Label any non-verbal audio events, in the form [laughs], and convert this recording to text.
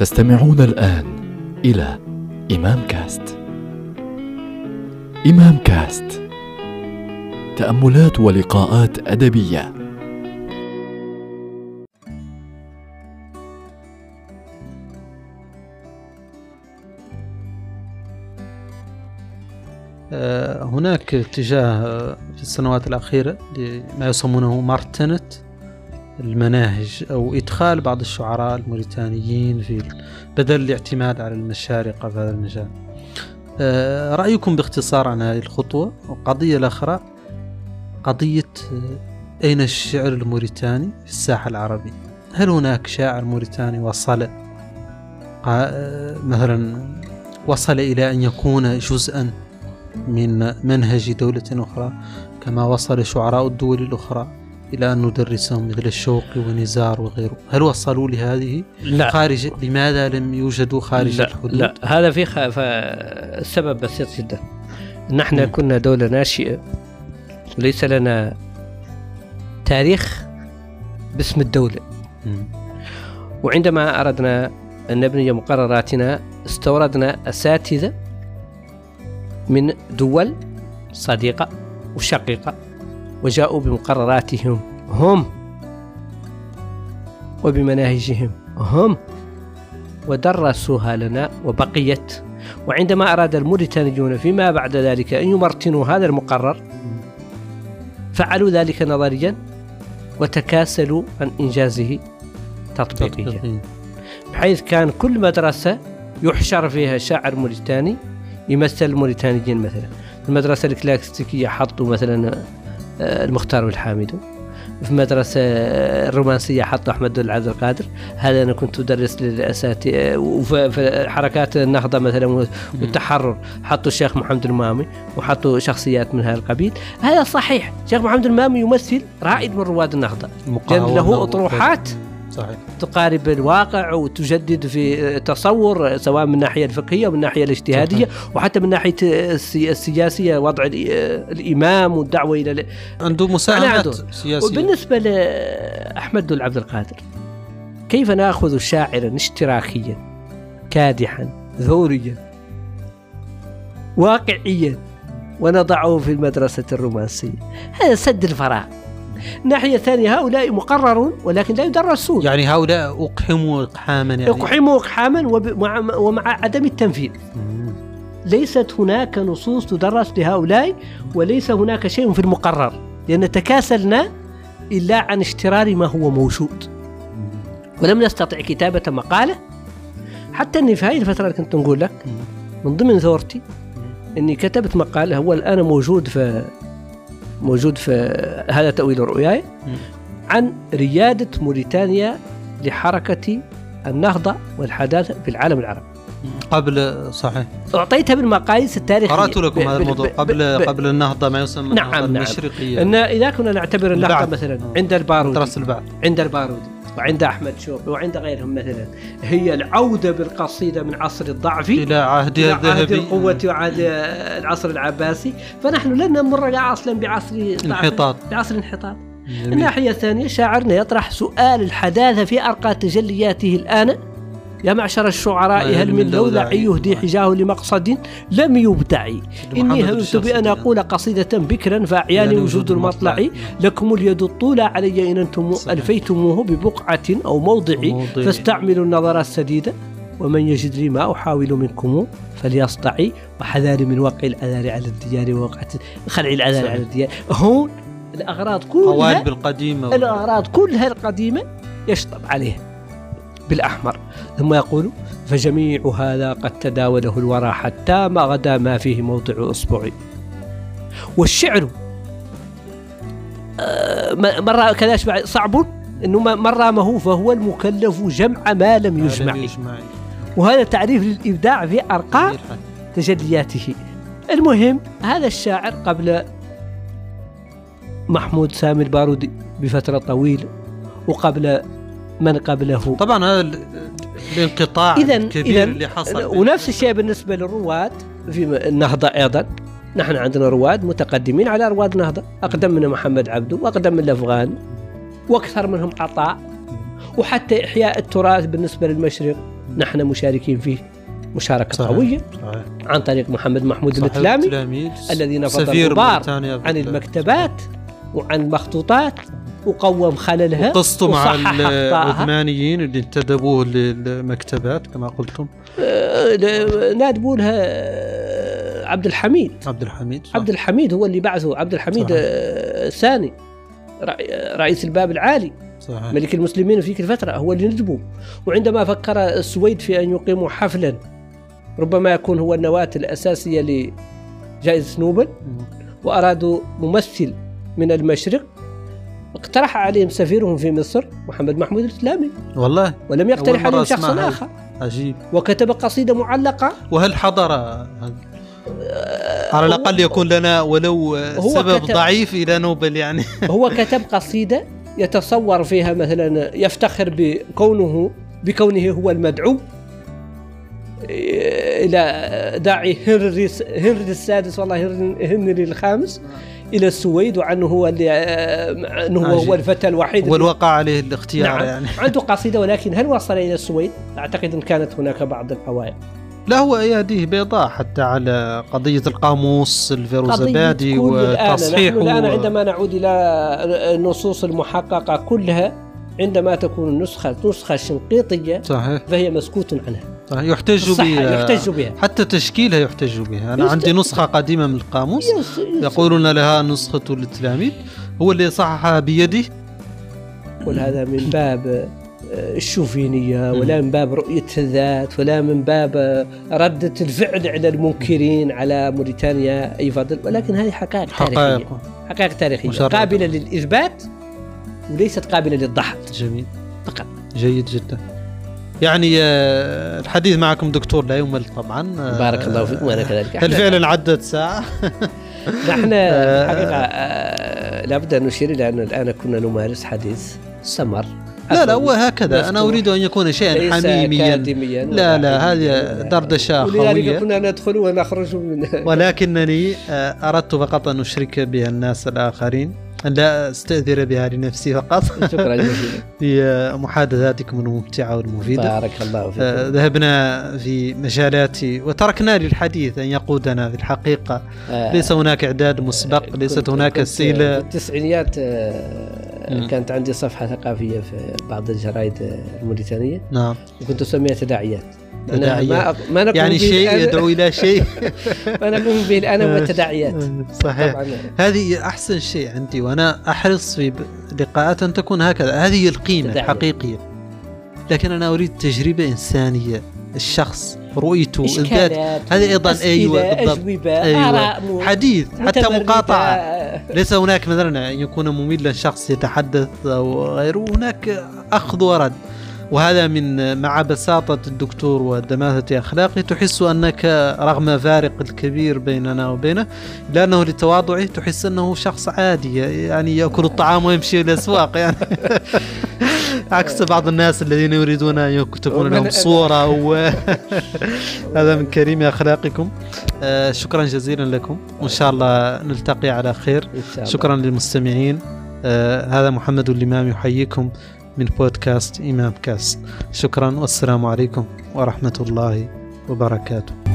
تستمعون الآن إلى إمام كاست. إمام كاست تأملات ولقاءات أدبية. آه، هناك اتجاه آه، في السنوات الأخيرة لما يسمونه مارتنت المناهج أو إدخال بعض الشعراء الموريتانيين في بدل الاعتماد على المشارقة في هذا المجال. آه، رأيكم باختصار عن هذه الخطوة؟ والقضية الأخرى قضية آه، أين الشعر الموريتاني في الساحة العربية؟ هل هناك شاعر موريتاني وصل آه، مثلا وصل إلى أن يكون جزءا من منهج دولة أخرى كما وصل شعراء الدول الأخرى؟ إلى أن ندرسهم مثل الشوقي ونزار وغيره. هل وصلوا لهذه لا. خارج؟ لماذا لم يوجدوا خارج لا, الحدود؟ لا. هذا في خ... ف... السبب بسيط جدا. نحن مم. كنا دولة ناشئة. وليس لنا تاريخ باسم الدولة. مم. وعندما أردنا أن نبني مقرراتنا استوردنا أساتذة من دول صديقة وشقيقة. وجاءوا بمقرراتهم هم وبمناهجهم هم ودرسوها لنا وبقيت. وعندما أراد الموريتانيون فيما بعد ذلك أن يمرتنوا هذا المقرر فعلوا ذلك نظريا وتكاسلوا عن إنجازه تطبيقيا. بحيث كان كل مدرسة يحشر فيها شاعر موريتاني يمثل الموريتانيين مثلا. المدرسة الكلاسيكية حطوا مثلا المختار والحامد. في مدرسة آه، الرومانسية حطوا أحمد العبد القادر. هذا أنا كنت أدرس للأساتذة وفي في حركات النهضة مثلا والتحرر. حطوا الشيخ محمد المامي وحطوا شخصيات من هذا القبيل. هذا صحيح الشيخ محمد المامي يمثل رائد من رواد النهضة. لأن له أطروحات. صحيح. تقارب الواقع وتجدد في تصور سواء من الناحيه الفقهية ومن الناحيه الاجتهادية وحتى من الناحيه السي- السياسية وضع ال- الإمام والدعوة إلى ال- عنده. مساهمات سياسية. وبالنسبة لأحمد بن عبد القادر كيف نأخذ شاعرا اشتراكيا كادحا ثوريا واقعيا ونضعه في المدرسة الرومانسية؟ هذا سد الفراغ. الناحيه الثانية هؤلاء مقررون ولكن لا يدرسون. يعني هؤلاء أقحموا إقحاما يعني؟ يقحموا إقحاما ومع, ومع عدم التنفيذ. ليست هناك نصوص تدرس لهؤلاء وليس هناك شيء في المقرر لأن تكاسلنا إلا عن اشترار ما هو موجود. ولم نستطع كتابة مقالة. حتى أني في هذه الفترة اللي كنت نقول لك من ضمن ثورتي أني كتبت مقالة هو الآن موجود في موجود في هذا تأويل رؤياي. عن ريادة موريتانيا لحركة النهضة والحداثة في العالم العربي قبل صحيح أعطيتها بالمقاييس التاريخية قرأت لكم هذا الموضوع قبل قبل النهضة ما يسمى نعم، النهضة نعم. المشرقية أن إذا كنا نعتبر البعث. مثلا. عند البارودي درس البعث عند البارودي وعند أحمد شوقي وعند غيرهم مثلا هي العودة بالقصيدة من عصر الضعف إلى عهد الذهبي القوة وعهد العصر العباسي فنحن لن نمر أصلا بعصر ضعف، انحطاط بعصر انحطاط جميل. الناحية الثانية شاعرنا يطرح سؤال الحداثة في أرقى تجلياته الآن يا معشر الشعراء هل من لولع يهدي حجاه لمقصد لم يبدع إني هممت. بأن أقول قصيدة بكرا فأعياني يعني وجود المطلع. لكم اليد الطولى علي إن أنتم. ألفيتموه ببقعة أو موضع. فاستعملوا النظر السديدة ومن يجد لي ما أحاول منكم فليصطع وحذاري من وقع الأذار على الديار ووقعة خلع الأذار. على الديار. هون الأغراض كلها الأغراض كلها القديمة يشطب عليها. بالأحمر. ثم يقول فجميع هذا قد تداوله الورى حتى ما غدا ما فيه موضع إصبعي والشعر آه، مرة كذا صعب إنه ما- من رامه فهو المكلف جمع ما لم يجمع. وهذا تعريف للإبداع في أرقام تجلياته. المهم هذا الشاعر قبل محمود سامي البارودي بفترة طويلة وقبل من قبله. طبعا هذا ال- الانقطاع إذا الكبير اللي حصل ونفس الشيء بالنسبة للرواد في النهضة أيضا. نحن عندنا رواد متقدمين على رواد النهضة أقدم من محمد عبده وأقدم من الأفغاني وأكثر منهم عطاء وحتى إحياء التراث بالنسبة للمشرق نحن مشاركين فيه مشاركة صحيح. قوية صحيح. عن طريق محمد محمود صحيح. الإسلامي التلاميذ. الذي نفض الغبار عن المكتبات وعن المخطوطات وقوم خللها قصته مع. العثمانيين اللي انتدبوه للمكتبات كما قلتم آه، نادبوا لها آه، عبد الحميد عبد الحميد صح. عبد الحميد هو اللي بعثه عبد الحميد. آه، الثاني رئ- رئيس الباب العالي صحيح ملك المسلمين في تلك الفترة هو اللي ندبه وعندما فكر السويد في أن يقيموا حفلا ربما يكون هو النواة الأساسية لجائزة نوبل وأرادوا ممثل من المشرق اقترح عليهم سفيرهم في مصر محمد محمود الإسلامي. والله؟ ولم يقترح عليهم شخص. آخر. عجيب. وكتب قصيدة معلقة. وهل حضر؟ على الأقل يكون لنا ولو هو سبب كتب- ضعيف إلى نوبل يعني. [laughs] هو كتب قصيدة يتصور فيها مثلا يفتخر بكونه بكونه هو المدعو إلى داعي هنري هنري السادس والله هنري- هنري الخامس. إلى السويد وعنه هو اللي أنه هو, عجيب. هو الفتى الوحيد والوقع عليه الاختيار نعم يعني [laughs] عنده قصيدة ولكن هل وصل إلى السويد؟ أعتقد أن كانت هناك بعض الأوائل لا هو اياديه بيضاء حتى على قضية القاموس الفيروزبادي كل الآن وتصحيحه عندما نعود إلى النصوص المحققة كلها عندما تكون النسخة نسخة شنقيطية صحيح فهي مسكوت عنها يحتج بها. يحتج بها. حتى تشكيلها يحتج بها. أنا عندي نسخة قديمة من القاموس. يقولون لها نسخة التلاميذ. هو اللي صححها بيده. هذا من باب آه، الشوفينية ولا من باب رؤية الذات ولا من باب آه، ردة الفعل على المنكرين على موريتانيا أي فضل ولكن هذه حقائق تاريخية. حقائق. حقائق تاريخية. مشرفة. قابلة للإثبات وليست قابلة للضحك. جميل. فقط. جيد جدا. يعني آه، الحديث معكم دكتور لا يمل طبعا. آه، بارك الله فيكم وأنا كذلك. هل فعلا عدت ساعة؟ [laughs] نحن آه، الحقيقة آه، لابد أن نشير إلى أن الآن كنا نمارس حديث استمر لا لا هو هكذا. مفتوح. أريد أن يكون شيئا حميميا. لا لا هذه ولذلك أخوية كنا ندخل ونخرج من ولكنني آه، أردت فقط أن أشرك بها الناس الآخرين. أن لا أستأثر بها لنفسي فقط. شكرا جزيلا. [laughs] في آه، محادثاتكم الممتعة والمفيدة. بارك الله آه، فيكم ذهبنا في مجالات وتركنا للحديث أن يقودنا في الحقيقة. آه، ليس هناك إعداد مسبق ليست هناك في التسعينيات آه،. كانت عندي صفحة ثقافية في بعض الجرائد آه، الموريتانية. نعم. وكنت أسميها تداعيات. أنا تداعيات. ما ما نقوم يعني شيء الآن- يدعو إلى شيء. [laughs] ما نقوم به الآن هو التداعيات صحيح. طبعا. هذه أحسن شيء عندي وأنا أحرص في لقاءات أن تكون هكذا. هذه هي القيمة تداعيات. الحقيقية. لكن أنا أريد تجربة إنسانية. الشخص رؤيته الذات. هذه أسئلة، أيوة، بالضبط. أجوبة أيوة. حديث حتى. مقاطعة. ليس هناك مثلا أن يكون مملا شخص يتحدث أو غيره. هناك أخذ ورد. وهذا من مع بساطة الدكتور ودماثة أخلاقه تحس أنك رغم فارق الكبير بيننا وبينه لأنه لتواضعه تحس أنه شخص عادي يعني يأكل الطعام ويمشي الأسواق يعني. [laughs] عكس بعض الناس الذين يريدون أن يكتبون لهم صورة و... [laughs] هذا من كريم أخلاقكم. آه، شكرا جزيلا لكم. وإن شاء الله نلتقي على خير. شكرا للمستمعين. آه هذا محمد الإمام يحييكم. من بودكاست إمام كاست شكرا والسلام عليكم ورحمة الله وبركاته.